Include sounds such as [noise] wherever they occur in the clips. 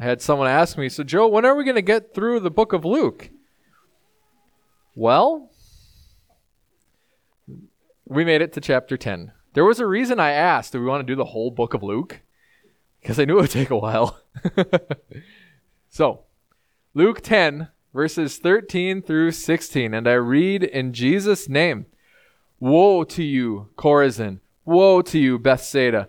I had someone ask me, So, Joe, when are we going to get through the book of Luke? Well, we made it to chapter 10. There was a reason I asked, Do we want to do the whole book of Luke? Because I knew it would take a while. [laughs] so, Luke 10, verses 13 through 16. And I read in Jesus' name Woe to you, Chorazin! Woe to you, Bethsaida!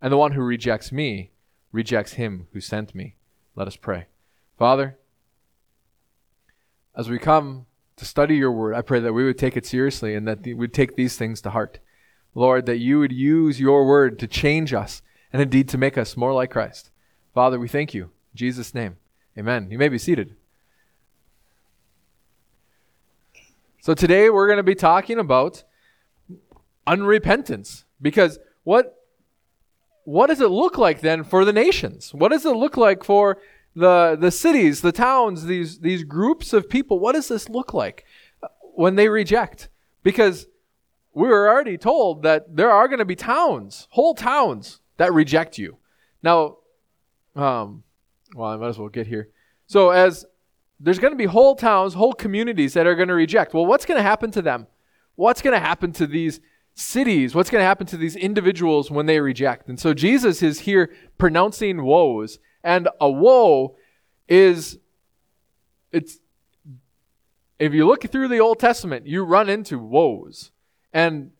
and the one who rejects me rejects him who sent me. Let us pray. Father, as we come to study your word, I pray that we would take it seriously and that we would take these things to heart. Lord, that you would use your word to change us and indeed to make us more like Christ. Father, we thank you. In Jesus' name. Amen. You may be seated. So today we're going to be talking about unrepentance because what what does it look like then for the nations? What does it look like for the the cities, the towns, these these groups of people? What does this look like when they reject? Because we were already told that there are going to be towns, whole towns that reject you. Now, um, well, I might as well get here. So as there's going to be whole towns, whole communities that are going to reject. Well, what's going to happen to them? What's going to happen to these cities? What's going to happen to these individuals when they reject? And so Jesus is here pronouncing woes. And a woe is, it's, if you look through the Old Testament, you run into woes. And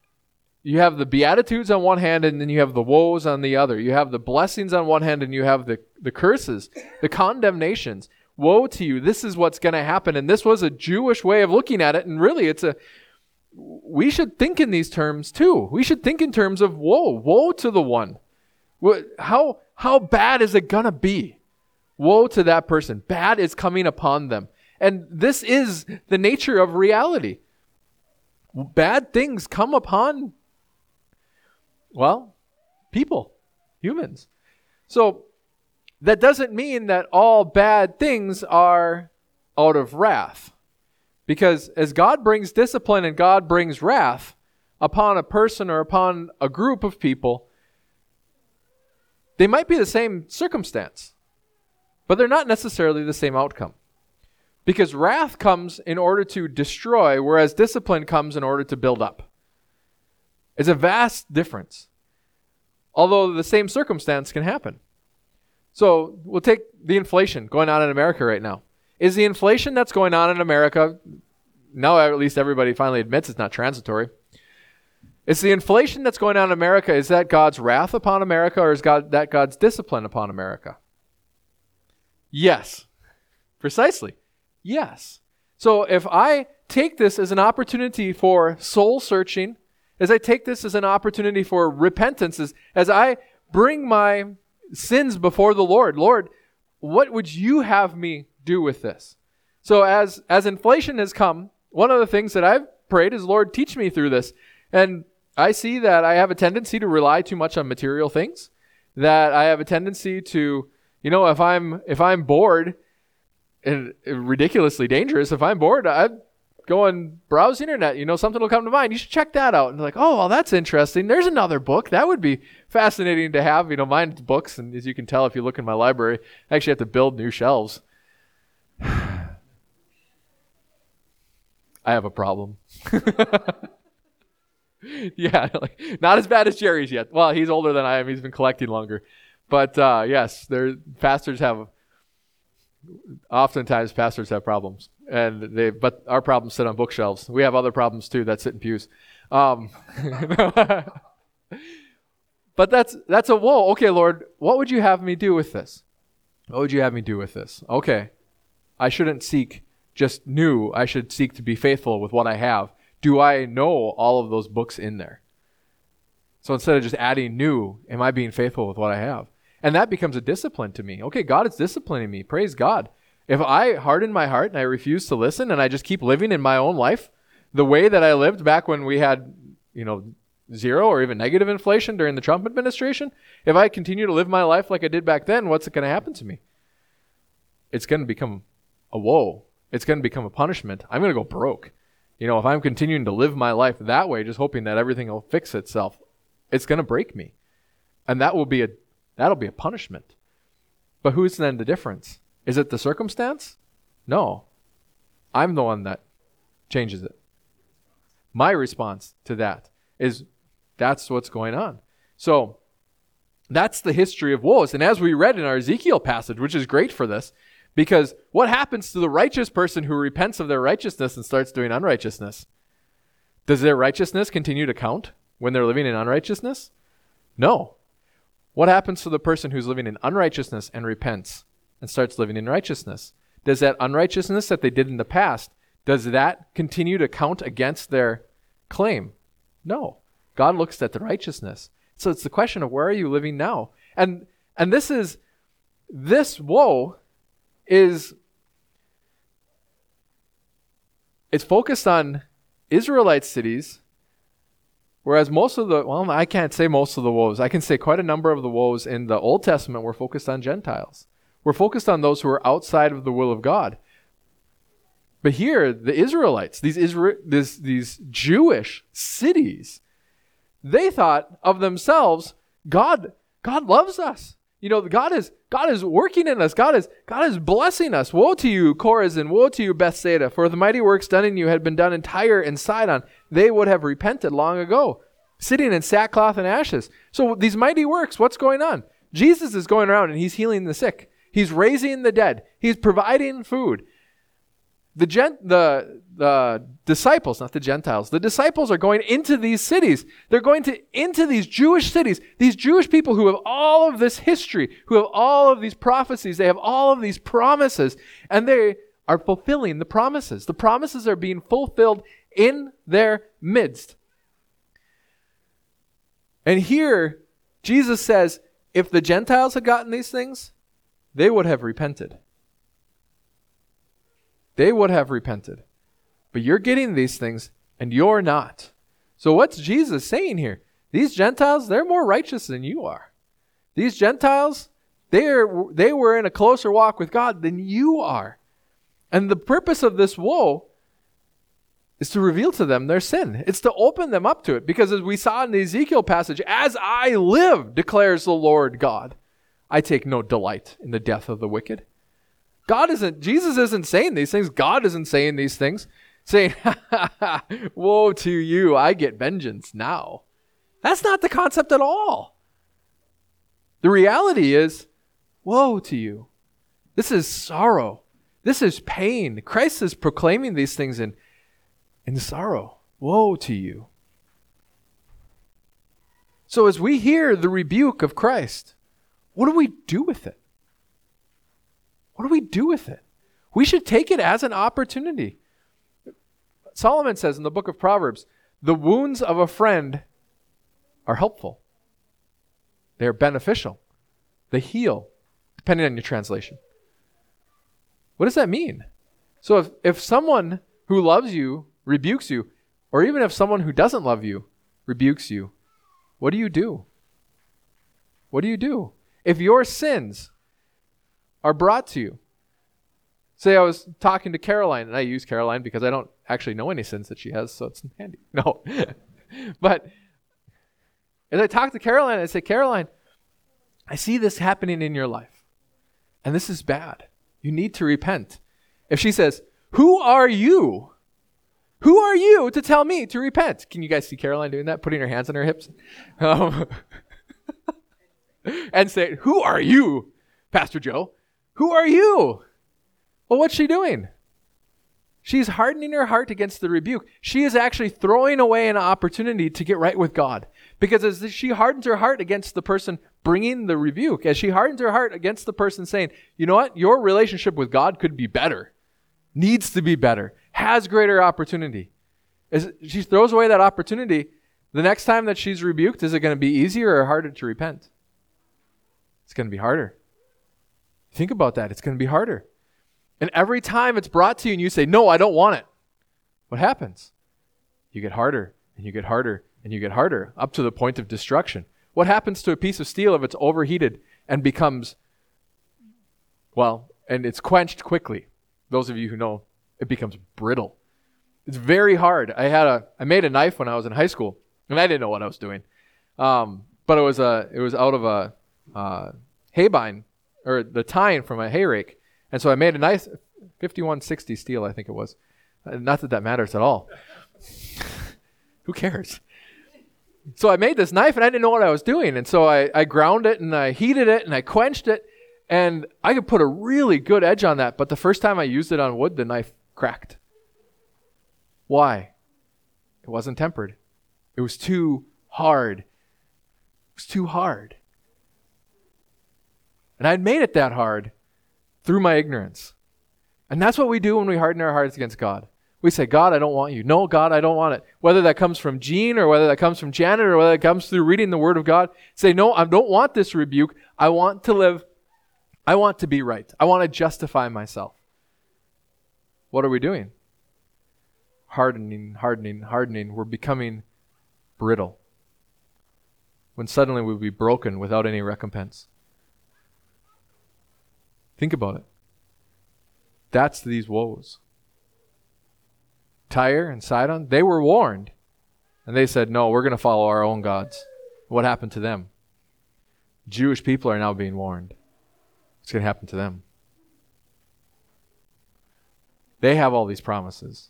you have the Beatitudes on one hand, and then you have the woes on the other. You have the blessings on one hand, and you have the, the curses, the condemnations. Woe to you. This is what's going to happen. And this was a Jewish way of looking at it. And really, it's a, we should think in these terms too. We should think in terms of woe. Woe to the one. How, how bad is it going to be? Woe to that person. Bad is coming upon them. And this is the nature of reality. Bad things come upon, well, people, humans. So that doesn't mean that all bad things are out of wrath. Because as God brings discipline and God brings wrath upon a person or upon a group of people, they might be the same circumstance, but they're not necessarily the same outcome. Because wrath comes in order to destroy, whereas discipline comes in order to build up. It's a vast difference, although the same circumstance can happen. So we'll take the inflation going on in America right now. Is the inflation that's going on in America, now at least everybody finally admits it's not transitory. Is the inflation that's going on in America, is that God's wrath upon America or is God, that God's discipline upon America? Yes. Precisely. Yes. So if I take this as an opportunity for soul searching, as I take this as an opportunity for repentance, as, as I bring my sins before the Lord. Lord, what would you have me do with this? So as as inflation has come, one of the things that I've prayed is, Lord, teach me through this. And I see that I have a tendency to rely too much on material things. That I have a tendency to, you know, if I'm if I'm bored, and ridiculously dangerous. If I'm bored, I go and browse the internet. You know, something will come to mind. You should check that out. And like, oh, well, that's interesting. There's another book. That would be fascinating to have. You know, mine's books. And as you can tell, if you look in my library, I actually have to build new shelves. Have a problem. [laughs] yeah, [laughs] like, not as bad as Jerry's yet. Well, he's older than I am. He's been collecting longer. But uh, yes, there pastors have oftentimes pastors have problems and they but our problems sit on bookshelves we have other problems too that sit in pews um, [laughs] but that's that's a woe okay lord what would you have me do with this what would you have me do with this okay i shouldn't seek just new i should seek to be faithful with what i have do i know all of those books in there so instead of just adding new am i being faithful with what i have And that becomes a discipline to me. Okay, God is disciplining me. Praise God. If I harden my heart and I refuse to listen and I just keep living in my own life the way that I lived back when we had, you know, zero or even negative inflation during the Trump administration, if I continue to live my life like I did back then, what's it going to happen to me? It's going to become a woe. It's going to become a punishment. I'm going to go broke. You know, if I'm continuing to live my life that way, just hoping that everything will fix itself, it's going to break me. And that will be a that'll be a punishment. But who's then the difference? Is it the circumstance? No. I'm the one that changes it. My response to that is that's what's going on. So that's the history of woes. And as we read in our Ezekiel passage, which is great for this, because what happens to the righteous person who repents of their righteousness and starts doing unrighteousness? Does their righteousness continue to count when they're living in unrighteousness? No. What happens to the person who's living in unrighteousness and repents and starts living in righteousness? Does that unrighteousness that they did in the past, does that continue to count against their claim? No. God looks at the righteousness. So it's the question of where are you living now? And and this is this woe is it's focused on Israelite cities, whereas most of the, well, I can't say most of the woes. I can say quite a number of the woes in the Old Testament were focused on Gentiles. We're focused on those who are outside of the will of God. But here, the Israelites, these, Isra- this, these Jewish cities, they thought of themselves, God, God loves us. You know, God is God is working in us. God is God is blessing us. Woe to you, Chorazin! Woe to you, Bethsaida! For the mighty works done in you had been done in Tyre and Sidon. They would have repented long ago, sitting in sackcloth and ashes. So these mighty works, what's going on? Jesus is going around and he's healing the sick. He's raising the dead. He's providing food. The, gen- the, the disciples, not the Gentiles, the disciples are going into these cities. They're going to into these Jewish cities, these Jewish people who have all of this history, who have all of these prophecies, they have all of these promises, and they are fulfilling the promises. The promises are being fulfilled in their midst. And here, Jesus says, if the Gentiles had gotten these things, they would have repented. They would have repented. But you're getting these things and you're not. So what's Jesus saying here? These Gentiles, they're more righteous than you are. These Gentiles, they're, they were in a closer walk with God than you are. And the purpose of this woe is to reveal to them their sin. It's to open them up to it. Because as we saw in the Ezekiel passage, as I live, declares the Lord God, I take no delight in the death of the wicked. God isn't, Jesus isn't saying these things. God isn't saying these things, saying, [laughs] Woe to you, I get vengeance now. That's not the concept at all. The reality is, Woe to you. This is sorrow. This is pain. Christ is proclaiming these things in, in sorrow. Woe to you. So, as we hear the rebuke of Christ, what do we do with it? What do we do with it? We should take it as an opportunity. Solomon says in the book of Proverbs, the wounds of a friend are helpful. They are beneficial. They heal, depending on your translation. What does that mean? So if, if someone who loves you rebukes you, or even if someone who doesn't love you rebukes you, what do you do? What do you do? If your sins are brought to you. Say I was talking to Caroline, and I use Caroline because I don't actually know any sins that she has, so it's handy. [laughs] No. but as I talk to Caroline, I say, Caroline, I see this happening in your life, and this is bad. You need to repent. If she says, Who are you? Who are you to tell me to repent? Can you guys see Caroline doing that, putting her hands on her hips? Um, [laughs] and say, Who are you, Pastor Joe, who are you? Well, what's she doing? She's hardening her heart against the rebuke. She is actually throwing away an opportunity to get right with God. Because as she hardens her heart against the person bringing the rebuke, as she hardens her heart against the person saying, you know what, your relationship with God could be better, needs to be better, has greater opportunity. As she throws away that opportunity, the next time that she's rebuked, is it going to be easier or harder to repent? it's going to be harder. Think about that. It's going to be harder. And every time it's brought to you and you say, No, I don't want it, what happens? You get harder and you get harder and you get harder up to the point of destruction. What happens to a piece of steel if it's overheated and becomes, well, and it's quenched quickly? Those of you who know, it becomes brittle. It's very hard. I had a, I made a knife when I was in high school, and I didn't know what I was doing. Um, but it was a, it was out of a uh, haybine or the tine from a hay rake, and so I made a nice 5160 steel, I think it was. Not that that matters at all. [laughs] Who cares? So I made this knife and I didn't know what I was doing. And so I, I ground it and I heated it and I quenched it. And I could put a really good edge on that. But the first time I used it on wood, the knife cracked. Why? It wasn't tempered. It was too hard. It was too hard. And I'd made it that hard through my ignorance. And that's what we do when we harden our hearts against God. We say, God, I don't want you. No, God, I don't want it. Whether that comes from Gene or whether that comes from Janet or whether it comes through reading the Word of God, say, No, I don't want this rebuke. I want to live, I want to be right. I want to justify myself. What are we doing? Hardening, hardening, hardening. We're becoming brittle. When suddenly we'll be broken without any recompense. Think about it. That's these woes. Tyre and Sidon, they were warned. And they said, no, we're going to follow our own gods. What happened to them? Jewish people are now being warned. What's going to happen to them? They have all these promises.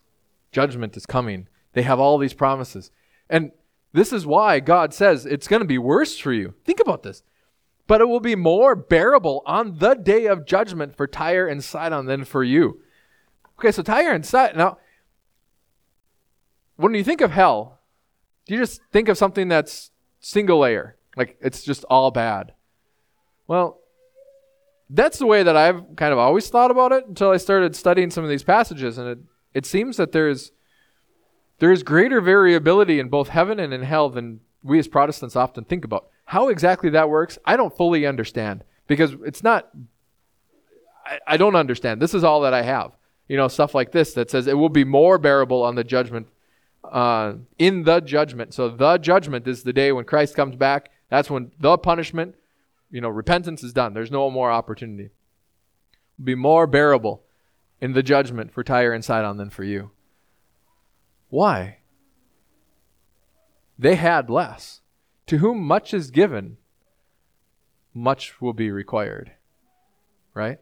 Judgment is coming. They have all these promises. And this is why God says it's going to be worse for you. Think about this. But it will be more bearable on the day of judgment for Tyre and Sidon than for you. Okay, so Tyre and Sidon. Now, when you think of hell, do you just think of something that's single layer? Like it's just all bad. Well, that's the way that I've kind of always thought about it until I started studying some of these passages, and it, it seems that there's there's greater variability in both heaven and in hell than we as Protestants often think about. How exactly that works, I don't fully understand because it's not. I, I don't understand. This is all that I have. You know, stuff like this that says it will be more bearable on the judgment uh, in the judgment. So the judgment is the day when Christ comes back. That's when the punishment, you know, repentance is done. There's no more opportunity. Be more bearable in the judgment for Tyre and Sidon than for you. Why? They had less. To whom much is given, much will be required. Right?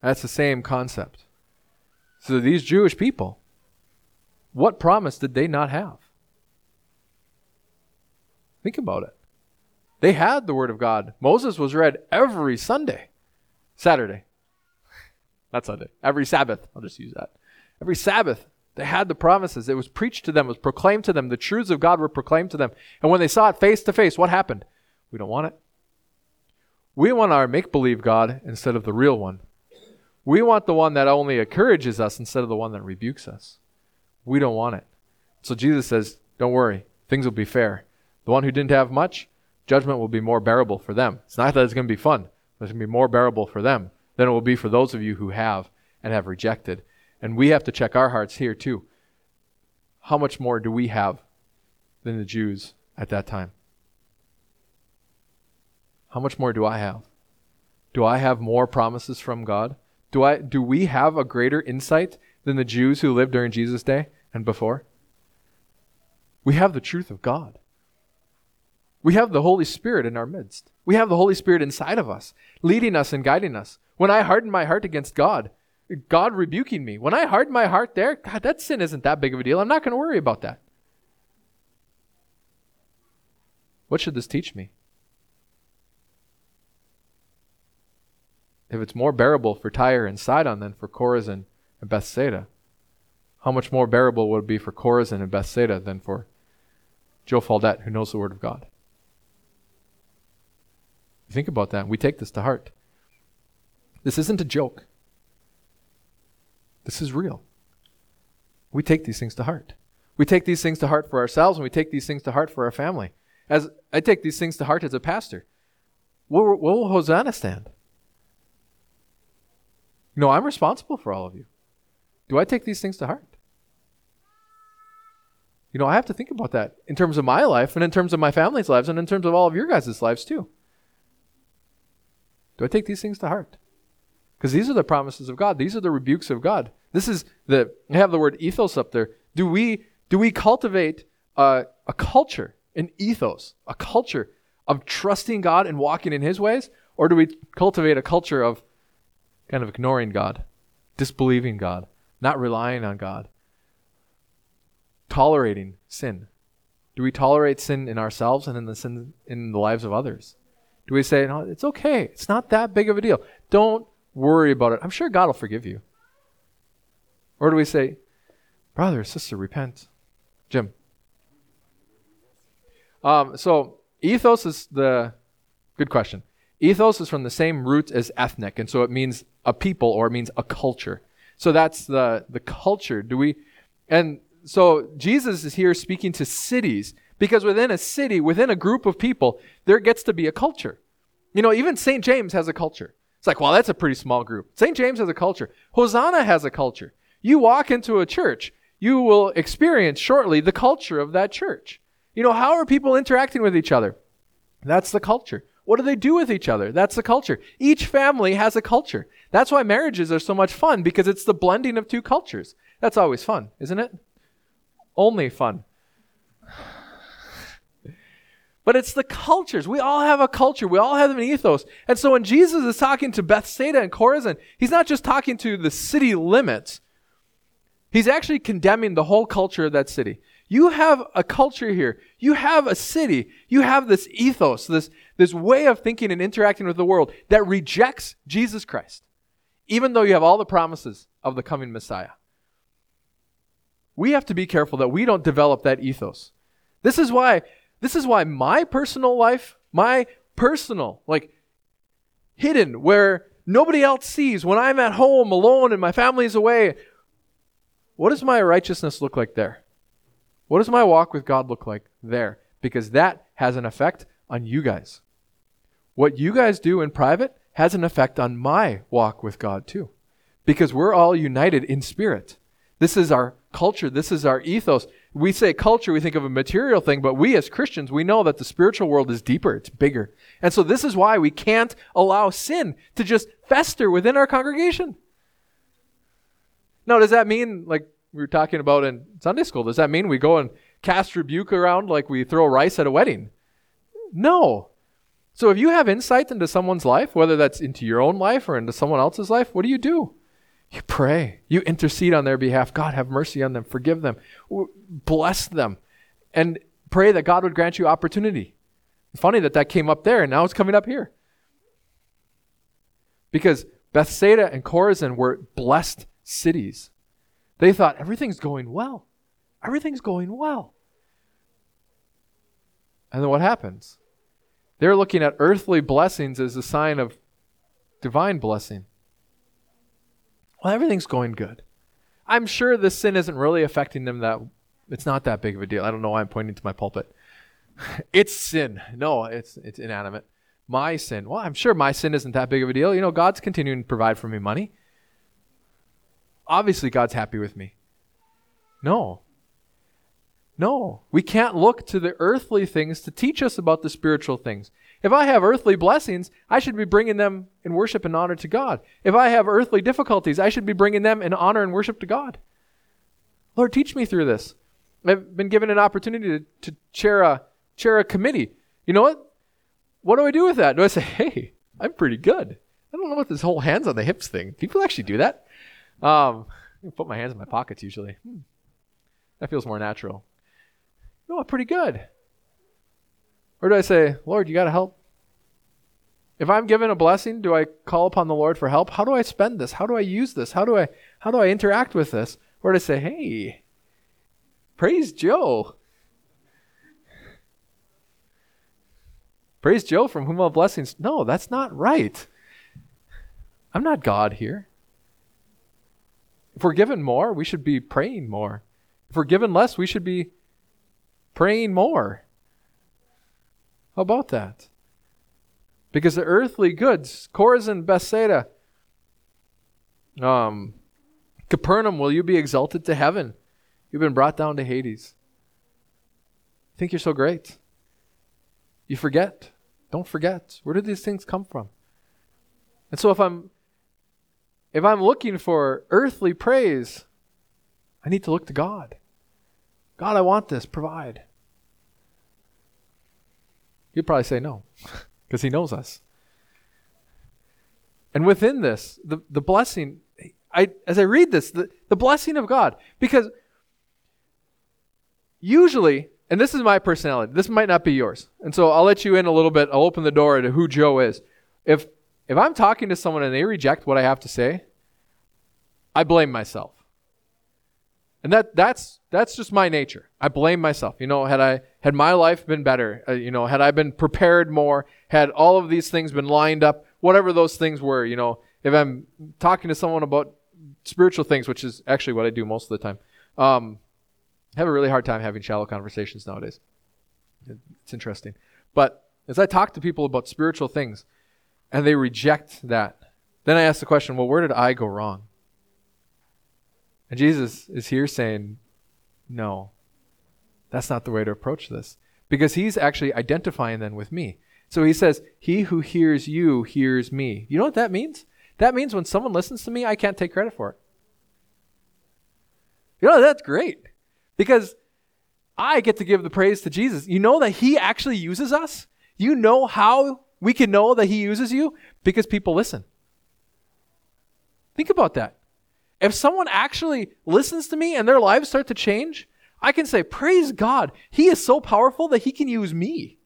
That's the same concept. So these Jewish people, what promise did they not have? Think about it. They had the Word of God. Moses was read every Sunday, Saturday. Not Sunday. Every Sabbath. I'll just use that. Every Sabbath, they had the promises. It was preached to them, it was proclaimed to them. The truths of God were proclaimed to them. And when they saw it face to face, what happened? We don't want it. We want our make believe God instead of the real one. We want the one that only encourages us instead of the one that rebukes us. We don't want it. So Jesus says, Don't worry, things will be fair. The one who didn't have much, judgment will be more bearable for them. It's not that it's going to be fun, but it's going to be more bearable for them than it will be for those of you who have and have rejected. And we have to check our hearts here too. How much more do we have than the Jews at that time? How much more do I have? Do I have more promises from God? Do I do we have a greater insight than the Jews who lived during Jesus' day? and before? We have the truth of God. We have the Holy Spirit in our midst. We have the Holy Spirit inside of us, leading us and guiding us. When I harden my heart against God, God rebuking me. When I harden my heart there, God, that sin isn't that big of a deal. I'm not going to worry about that. What should this teach me? If it's more bearable for Tyre and Sidon than for Chorazin and Bethsaida, how much more bearable would it be for Chorazin and Bethsaida than for Joe Faldette, who knows the Word of God? Think about that. We take this to heart. This isn't a joke. This is real. We take these things to heart. We take these things to heart for ourselves, and we take these things to heart for our family. As I take these things to heart as a pastor. Where, where will Hosanna stand? Know, I'm responsible for all of you. Do I take these things to heart? You know, I have to think about that in terms of my life and in terms of my family's lives and in terms of all of your guys' lives too. Do I take these things to heart? Because these are the promises of God. These are the rebukes of God. This is the I have the word ethos up there. Do we do we cultivate a, a culture, an ethos, a culture of trusting God and walking in His ways, or do we cultivate a culture of kind of ignoring God, disbelieving God, not relying on God, tolerating sin? Do we tolerate sin in ourselves and in the sin in the lives of others? Do we say, no, it's okay. It's not that big of a deal. Don't worry about it. I'm sure God will forgive you. Or do we say, brother, sister, repent? Jim. Um, so ethos is the good question. Ethos is from the same root as ethnic, and so it means a people or it means a culture. So that's the the culture. Do we and so Jesus is here speaking to cities because within a city, within a group of people, there gets to be a culture. You know, even St. James has a culture. It's like, well, that's a pretty small group. St. James has a culture. Hosanna has a culture. You walk into a church, you will experience shortly the culture of that church. You know, how are people interacting with each other? That's the culture. What do they do with each other? That's the culture. Each family has a culture. That's why marriages are so much fun because it's the blending of two cultures. That's always fun, isn't it? Only fun. But it's the cultures. We all have a culture. We all have an ethos. And so when Jesus is talking to Bethsaida and Chorazin, he's not just talking to the city limits. He's actually condemning the whole culture of that city. You have a culture here. You have a city. You have this ethos, this, this way of thinking and interacting with the world that rejects Jesus Christ, even though you have all the promises of the coming Messiah. We have to be careful that we don't develop that ethos. This is why this is why my personal life, my personal, like hidden, where nobody else sees, when I'm at home alone and my family's away, what does my righteousness look like there? What does my walk with God look like there? Because that has an effect on you guys. What you guys do in private has an effect on my walk with God too. Because we're all united in spirit. This is our culture. This is our ethos. We say culture, we think of a material thing, but we as Christians, we know that the spiritual world is deeper, it's bigger. And so this is why we can't allow sin to just fester within our congregation. Now, does that mean, like we were talking about in Sunday school, does that mean we go and cast rebuke around like we throw rice at a wedding? No. So if you have insight into someone's life, whether that's into your own life or into someone else's life, what do you do? You pray. You intercede on their behalf. God, have mercy on them. Forgive them. Bless them. And pray that God would grant you opportunity. Funny that that came up there and now it's coming up here. Because Bethsaida and Chorazin were blessed cities. They thought everything's going well. Everything's going well. And then what happens? They're looking at earthly blessings as a sign of divine blessing well, everything's going good. I'm sure this sin isn't really affecting them that it's not that big of a deal. I don't know why I'm pointing to my pulpit. [laughs] it's sin. No, it's it's inanimate. My sin. Well, I'm sure my sin isn't that big of a deal. You know, God's continuing to provide for me money. Obviously, God's happy with me. No. No, we can't look to the earthly things to teach us about the spiritual things. If I have earthly blessings, I should be bringing them in worship and honor to God. If I have earthly difficulties, I should be bringing them in honor and worship to God. Lord, teach me through this. I've been given an opportunity to, to chair a chair a committee. You know what? What do I do with that? Do I say, [laughs] "Hey, I'm pretty good"? I don't know what this whole hands on the hips thing. People actually do that. Um, I put my hands in my pockets usually. Hmm. That feels more natural. No, I'm pretty good. Or do I say, Lord, you got to help? If I'm given a blessing, do I call upon the Lord for help? How do I spend this? How do I use this? How do I how do I interact with this? Or do I say, hey, praise Joe. Praise Joe from whom all blessings. No, that's not right. I'm not God here. If we're given more, we should be praying more. If we're given less, we should be praying more. How about that? Because the earthly goods, Chorazin, Bethsaida, um, Capernaum, will you be exalted to heaven? You've been brought down to Hades. Think you're so great. You forget. Don't forget. Where did these things come from? And so if I'm if I'm looking for earthly praise, I need to look to God. God, I want this. Provide. You'd probably say no, [laughs] because He knows us. And within this, the, the blessing, I, as I read this, the, the blessing of God, because usually, and this is my personality, this might not be yours. And so I'll let you in a little bit. I'll open the door to who Joe is. If, if I'm talking to someone and they reject what I have to say, I blame myself. And that that's that's just my nature. I blame myself. You know, had I had my life been better, uh, you know, had I been prepared more, had all of these things been lined up, whatever those things were, you know, if I'm talking to someone about spiritual things, which is actually what I do most of the time, um, I have a really hard time having shallow conversations nowadays. It's interesting, but as I talk to people about spiritual things, and they reject that, then I ask the question, well, where did I go wrong? And Jesus is here saying, no, that's not the way to approach this. Because he's actually identifying then with me. So he says, He who hears you hears me. You know what that means? That means when someone listens to me, I can't take credit for it. You know, that's great. Because I get to give the praise to Jesus. You know that he actually uses us? You know how we can know that he uses you? Because people listen. Think about that. If someone actually listens to me and their lives start to change, I can say, Praise God. He is so powerful that he can use me.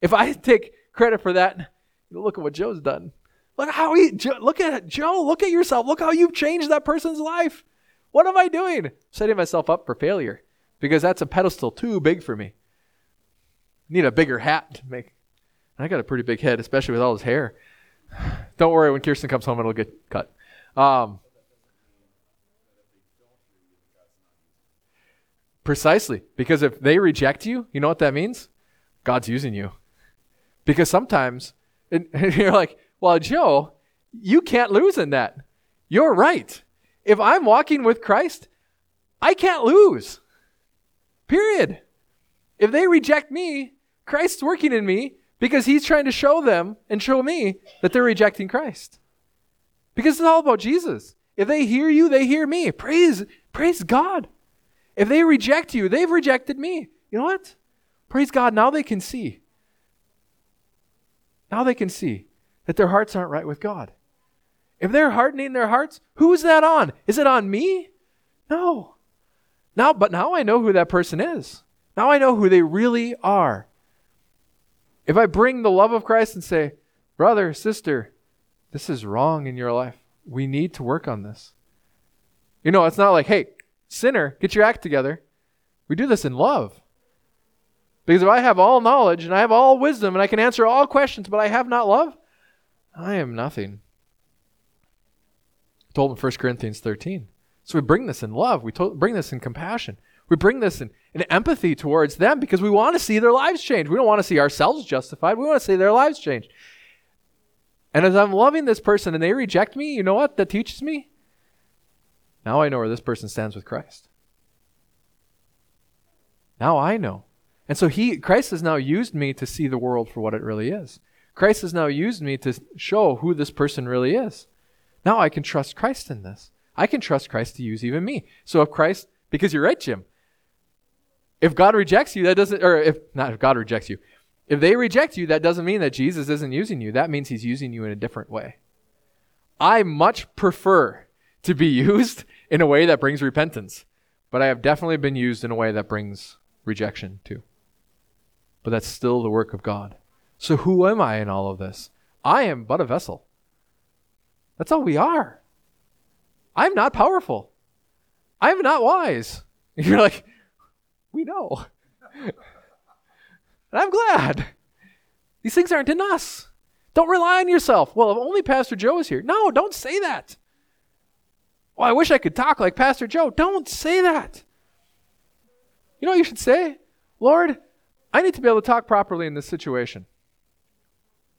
If I [laughs] take credit for that, look at what Joe's done. Look how he, Joe, look at Joe, look at yourself. Look how you've changed that person's life. What am I doing? Setting myself up for failure because that's a pedestal too big for me. Need a bigger hat to make. I got a pretty big head, especially with all his hair. [sighs] Don't worry, when Kirsten comes home, it'll get cut. Um, Precisely. Because if they reject you, you know what that means? God's using you. Because sometimes, and, and [laughs] you're like, well, Joe, you can't lose in that. You're right. If I'm walking with Christ, I can't lose. Period. If they reject me, Christ's working in me because he's trying to show them and show me that they're rejecting Christ. Because it's all about Jesus. If they hear you, they hear me. Praise, praise God. If they reject you, they've rejected me. You know what? Praise God, now they can see. Now they can see that their hearts aren't right with God. If they're hardening their hearts, who's that on? Is it on me? No. Now, but now I know who that person is. Now I know who they really are. If I bring the love of Christ and say, brother, sister, this is wrong in your life. We need to work on this. You know, it's not like, hey, Sinner, get your act together. We do this in love. Because if I have all knowledge and I have all wisdom and I can answer all questions, but I have not love, I am nothing. Told in 1 Corinthians 13. So we bring this in love. We bring this in compassion. We bring this in, in empathy towards them because we want to see their lives change. We don't want to see ourselves justified. We want to see their lives change. And as I'm loving this person and they reject me, you know what that teaches me? Now I know where this person stands with Christ. Now I know. And so he Christ has now used me to see the world for what it really is. Christ has now used me to show who this person really is. Now I can trust Christ in this. I can trust Christ to use even me. So if Christ, because you're right, Jim. If God rejects you, that doesn't, or if not, if God rejects you, if they reject you, that doesn't mean that Jesus isn't using you. That means He's using you in a different way. I much prefer to be [laughs] used in a way that brings repentance. But I have definitely been used in a way that brings rejection too. But that's still the work of God. So who am I in all of this? I am but a vessel. That's all we are. I'm not powerful. I'm not wise. [laughs] You're like, we know. [laughs] and I'm glad. These things aren't in us. Don't rely on yourself. Well, if only Pastor Joe is here. No, don't say that. Oh, I wish I could talk like Pastor Joe. Don't say that. You know what you should say? Lord, I need to be able to talk properly in this situation.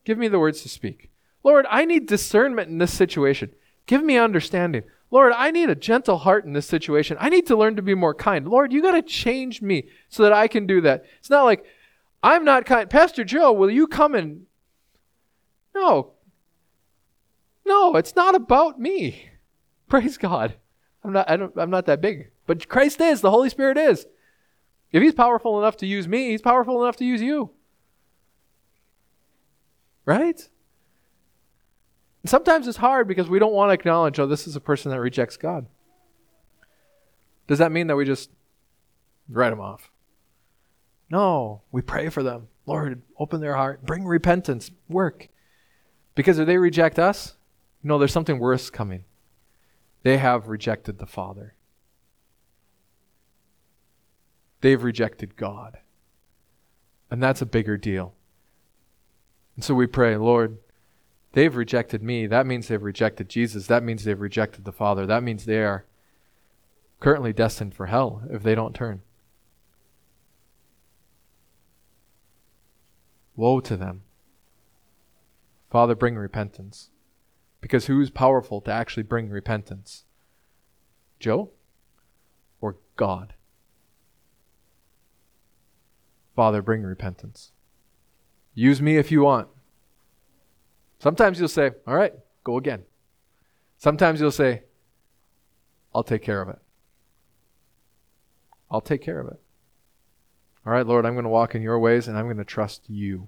Give me the words to speak. Lord, I need discernment in this situation. Give me understanding. Lord, I need a gentle heart in this situation. I need to learn to be more kind. Lord, you got to change me so that I can do that. It's not like, I'm not kind. Pastor Joe, will you come and. No. No, it's not about me. [laughs] Praise God. I'm not, I don't, I'm not that big. But Christ is. The Holy Spirit is. If He's powerful enough to use me, He's powerful enough to use you. Right? And sometimes it's hard because we don't want to acknowledge, oh, this is a person that rejects God. Does that mean that we just write them off? No, we pray for them. Lord, open their heart, bring repentance, work. Because if they reject us, no, there's something worse coming. They have rejected the Father. They've rejected God. And that's a bigger deal. And so we pray, Lord, they've rejected me. That means they've rejected Jesus. That means they've rejected the Father. That means they are currently destined for hell if they don't turn. Woe to them. Father, bring repentance. Because who's powerful to actually bring repentance? Joe or God? Father, bring repentance. Use me if you want. Sometimes you'll say, All right, go again. Sometimes you'll say, I'll take care of it. I'll take care of it. All right, Lord, I'm going to walk in your ways and I'm going to trust you.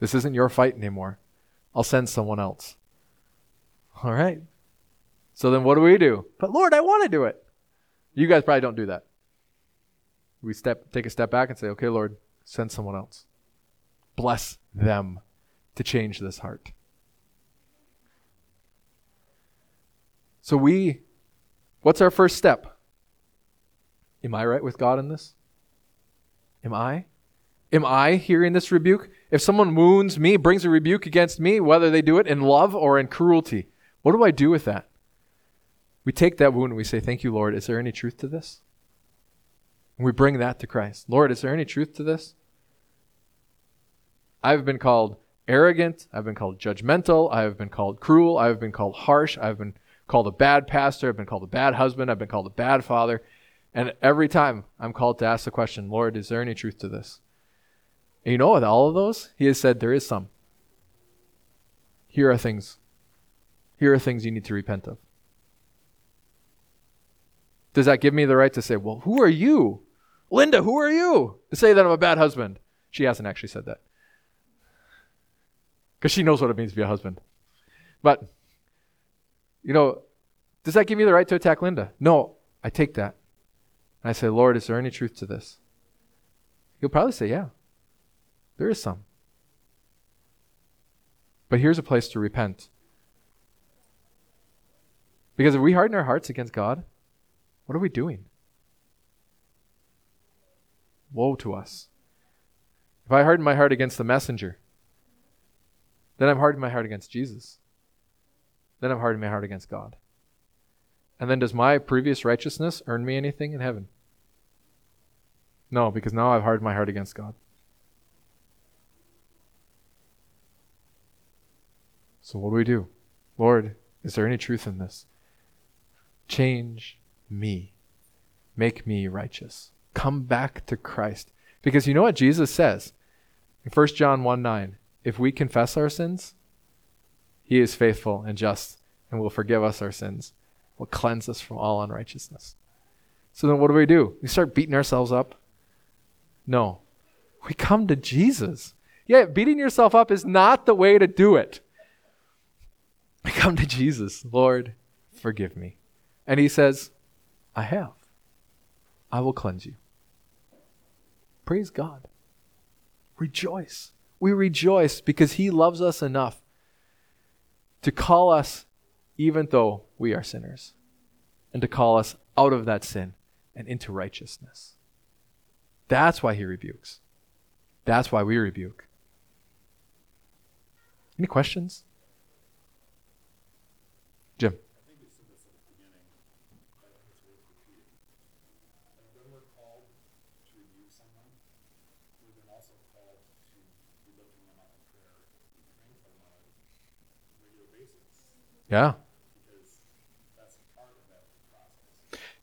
This isn't your fight anymore. I'll send someone else. All right. So then what do we do? But Lord, I want to do it. You guys probably don't do that. We step take a step back and say, "Okay, Lord, send someone else. Bless them to change this heart." So we what's our first step? Am I right with God in this? Am I? Am I hearing this rebuke? If someone wounds me, brings a rebuke against me, whether they do it in love or in cruelty, what do I do with that? We take that wound and we say, Thank you, Lord. Is there any truth to this? And we bring that to Christ. Lord, is there any truth to this? I've been called arrogant. I've been called judgmental. I have been called cruel. I have been called harsh. I've been called a bad pastor. I've been called a bad husband. I've been called a bad father. And every time I'm called to ask the question, Lord, is there any truth to this? And you know, with all of those, he has said there is some. Here are things. Here are things you need to repent of. Does that give me the right to say, well, who are you? Linda, who are you? To say that I'm a bad husband. She hasn't actually said that. Because she knows what it means to be a husband. But, you know, does that give me the right to attack Linda? No, I take that. And I say, Lord, is there any truth to this? He'll probably say, yeah. There is some. But here's a place to repent. Because if we harden our hearts against God, what are we doing? Woe to us. If I harden my heart against the messenger, then I'm hardening my heart against Jesus. Then I'm hardening my heart against God. And then does my previous righteousness earn me anything in heaven? No, because now I've hardened my heart against God. So what do we do? Lord, is there any truth in this? Change me. Make me righteous. Come back to Christ. Because you know what Jesus says in 1 John 1 9? If we confess our sins, he is faithful and just and will forgive us our sins, will cleanse us from all unrighteousness. So then what do we do? We start beating ourselves up? No. We come to Jesus. Yeah, beating yourself up is not the way to do it. I come to Jesus, Lord, forgive me. And he says, I have. I will cleanse you. Praise God. Rejoice. We rejoice because he loves us enough to call us even though we are sinners and to call us out of that sin and into righteousness. That's why he rebukes. That's why we rebuke. Any questions? Jim. Yeah.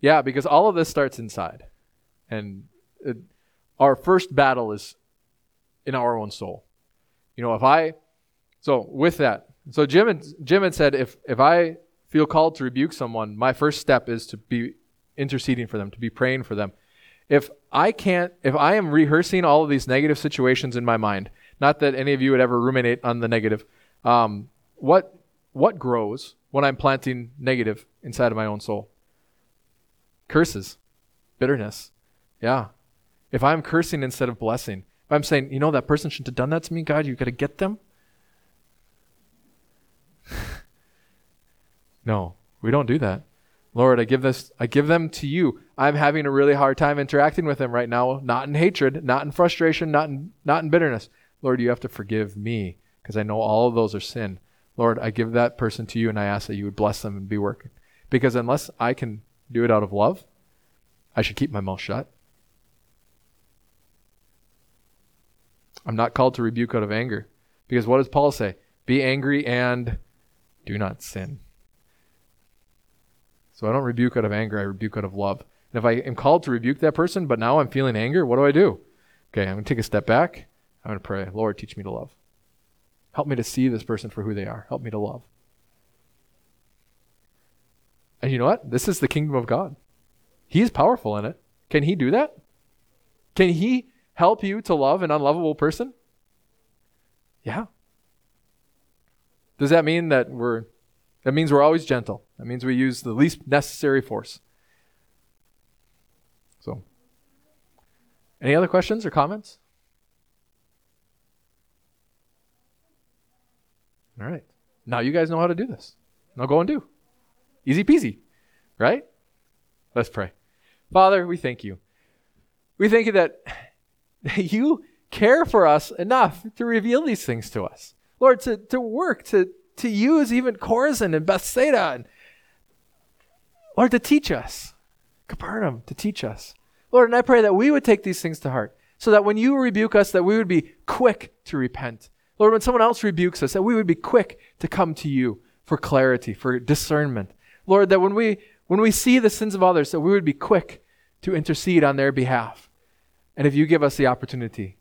Yeah, because all of this starts inside. And it, our first battle is in our own soul. You know, if I, so with that, so Jim had, Jim had said, if, if I feel called to rebuke someone, my first step is to be interceding for them, to be praying for them. If I can't, if I am rehearsing all of these negative situations in my mind, not that any of you would ever ruminate on the negative, um, what, what grows when I'm planting negative inside of my own soul? Curses, bitterness. Yeah. If I'm cursing instead of blessing, if I'm saying, you know, that person shouldn't have done that to me, God, you got to get them. [laughs] no, we don't do that. Lord, I give this I give them to you. I'm having a really hard time interacting with them right now, not in hatred, not in frustration, not in not in bitterness. Lord, you have to forgive me because I know all of those are sin. Lord, I give that person to you and I ask that you would bless them and be working. Because unless I can do it out of love, I should keep my mouth shut. I'm not called to rebuke out of anger. Because what does Paul say? Be angry and do not sin. So I don't rebuke out of anger, I rebuke out of love. And if I am called to rebuke that person, but now I'm feeling anger, what do I do? Okay, I'm going to take a step back. I'm going to pray, Lord, teach me to love. Help me to see this person for who they are. Help me to love. And you know what? This is the kingdom of God. He is powerful in it. Can He do that? Can He help you to love an unlovable person? Yeah. Does that mean that we're that means we're always gentle. That means we use the least necessary force. So any other questions or comments? All right. Now you guys know how to do this. Now go and do. Easy peasy, right? Let's pray. Father, we thank you. We thank you that [laughs] you care for us enough to reveal these things to us. Lord, to, to work, to, to use even Chorazin and Bethsaida, and Lord, to teach us, Capernaum, to teach us. Lord, and I pray that we would take these things to heart, so that when you rebuke us, that we would be quick to repent. Lord, when someone else rebukes us, that we would be quick to come to you for clarity, for discernment. Lord, that when we when we see the sins of others, that we would be quick to intercede on their behalf. And if you give us the opportunity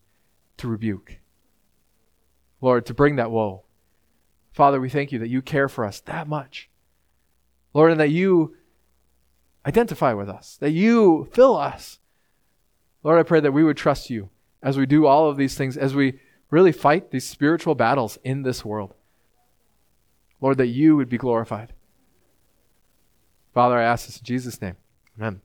to rebuke, Lord, to bring that woe. Father, we thank you that you care for us that much. Lord, and that you identify with us, that you fill us. Lord, I pray that we would trust you as we do all of these things, as we really fight these spiritual battles in this world. Lord, that you would be glorified. Father, I ask this in Jesus' name. Amen.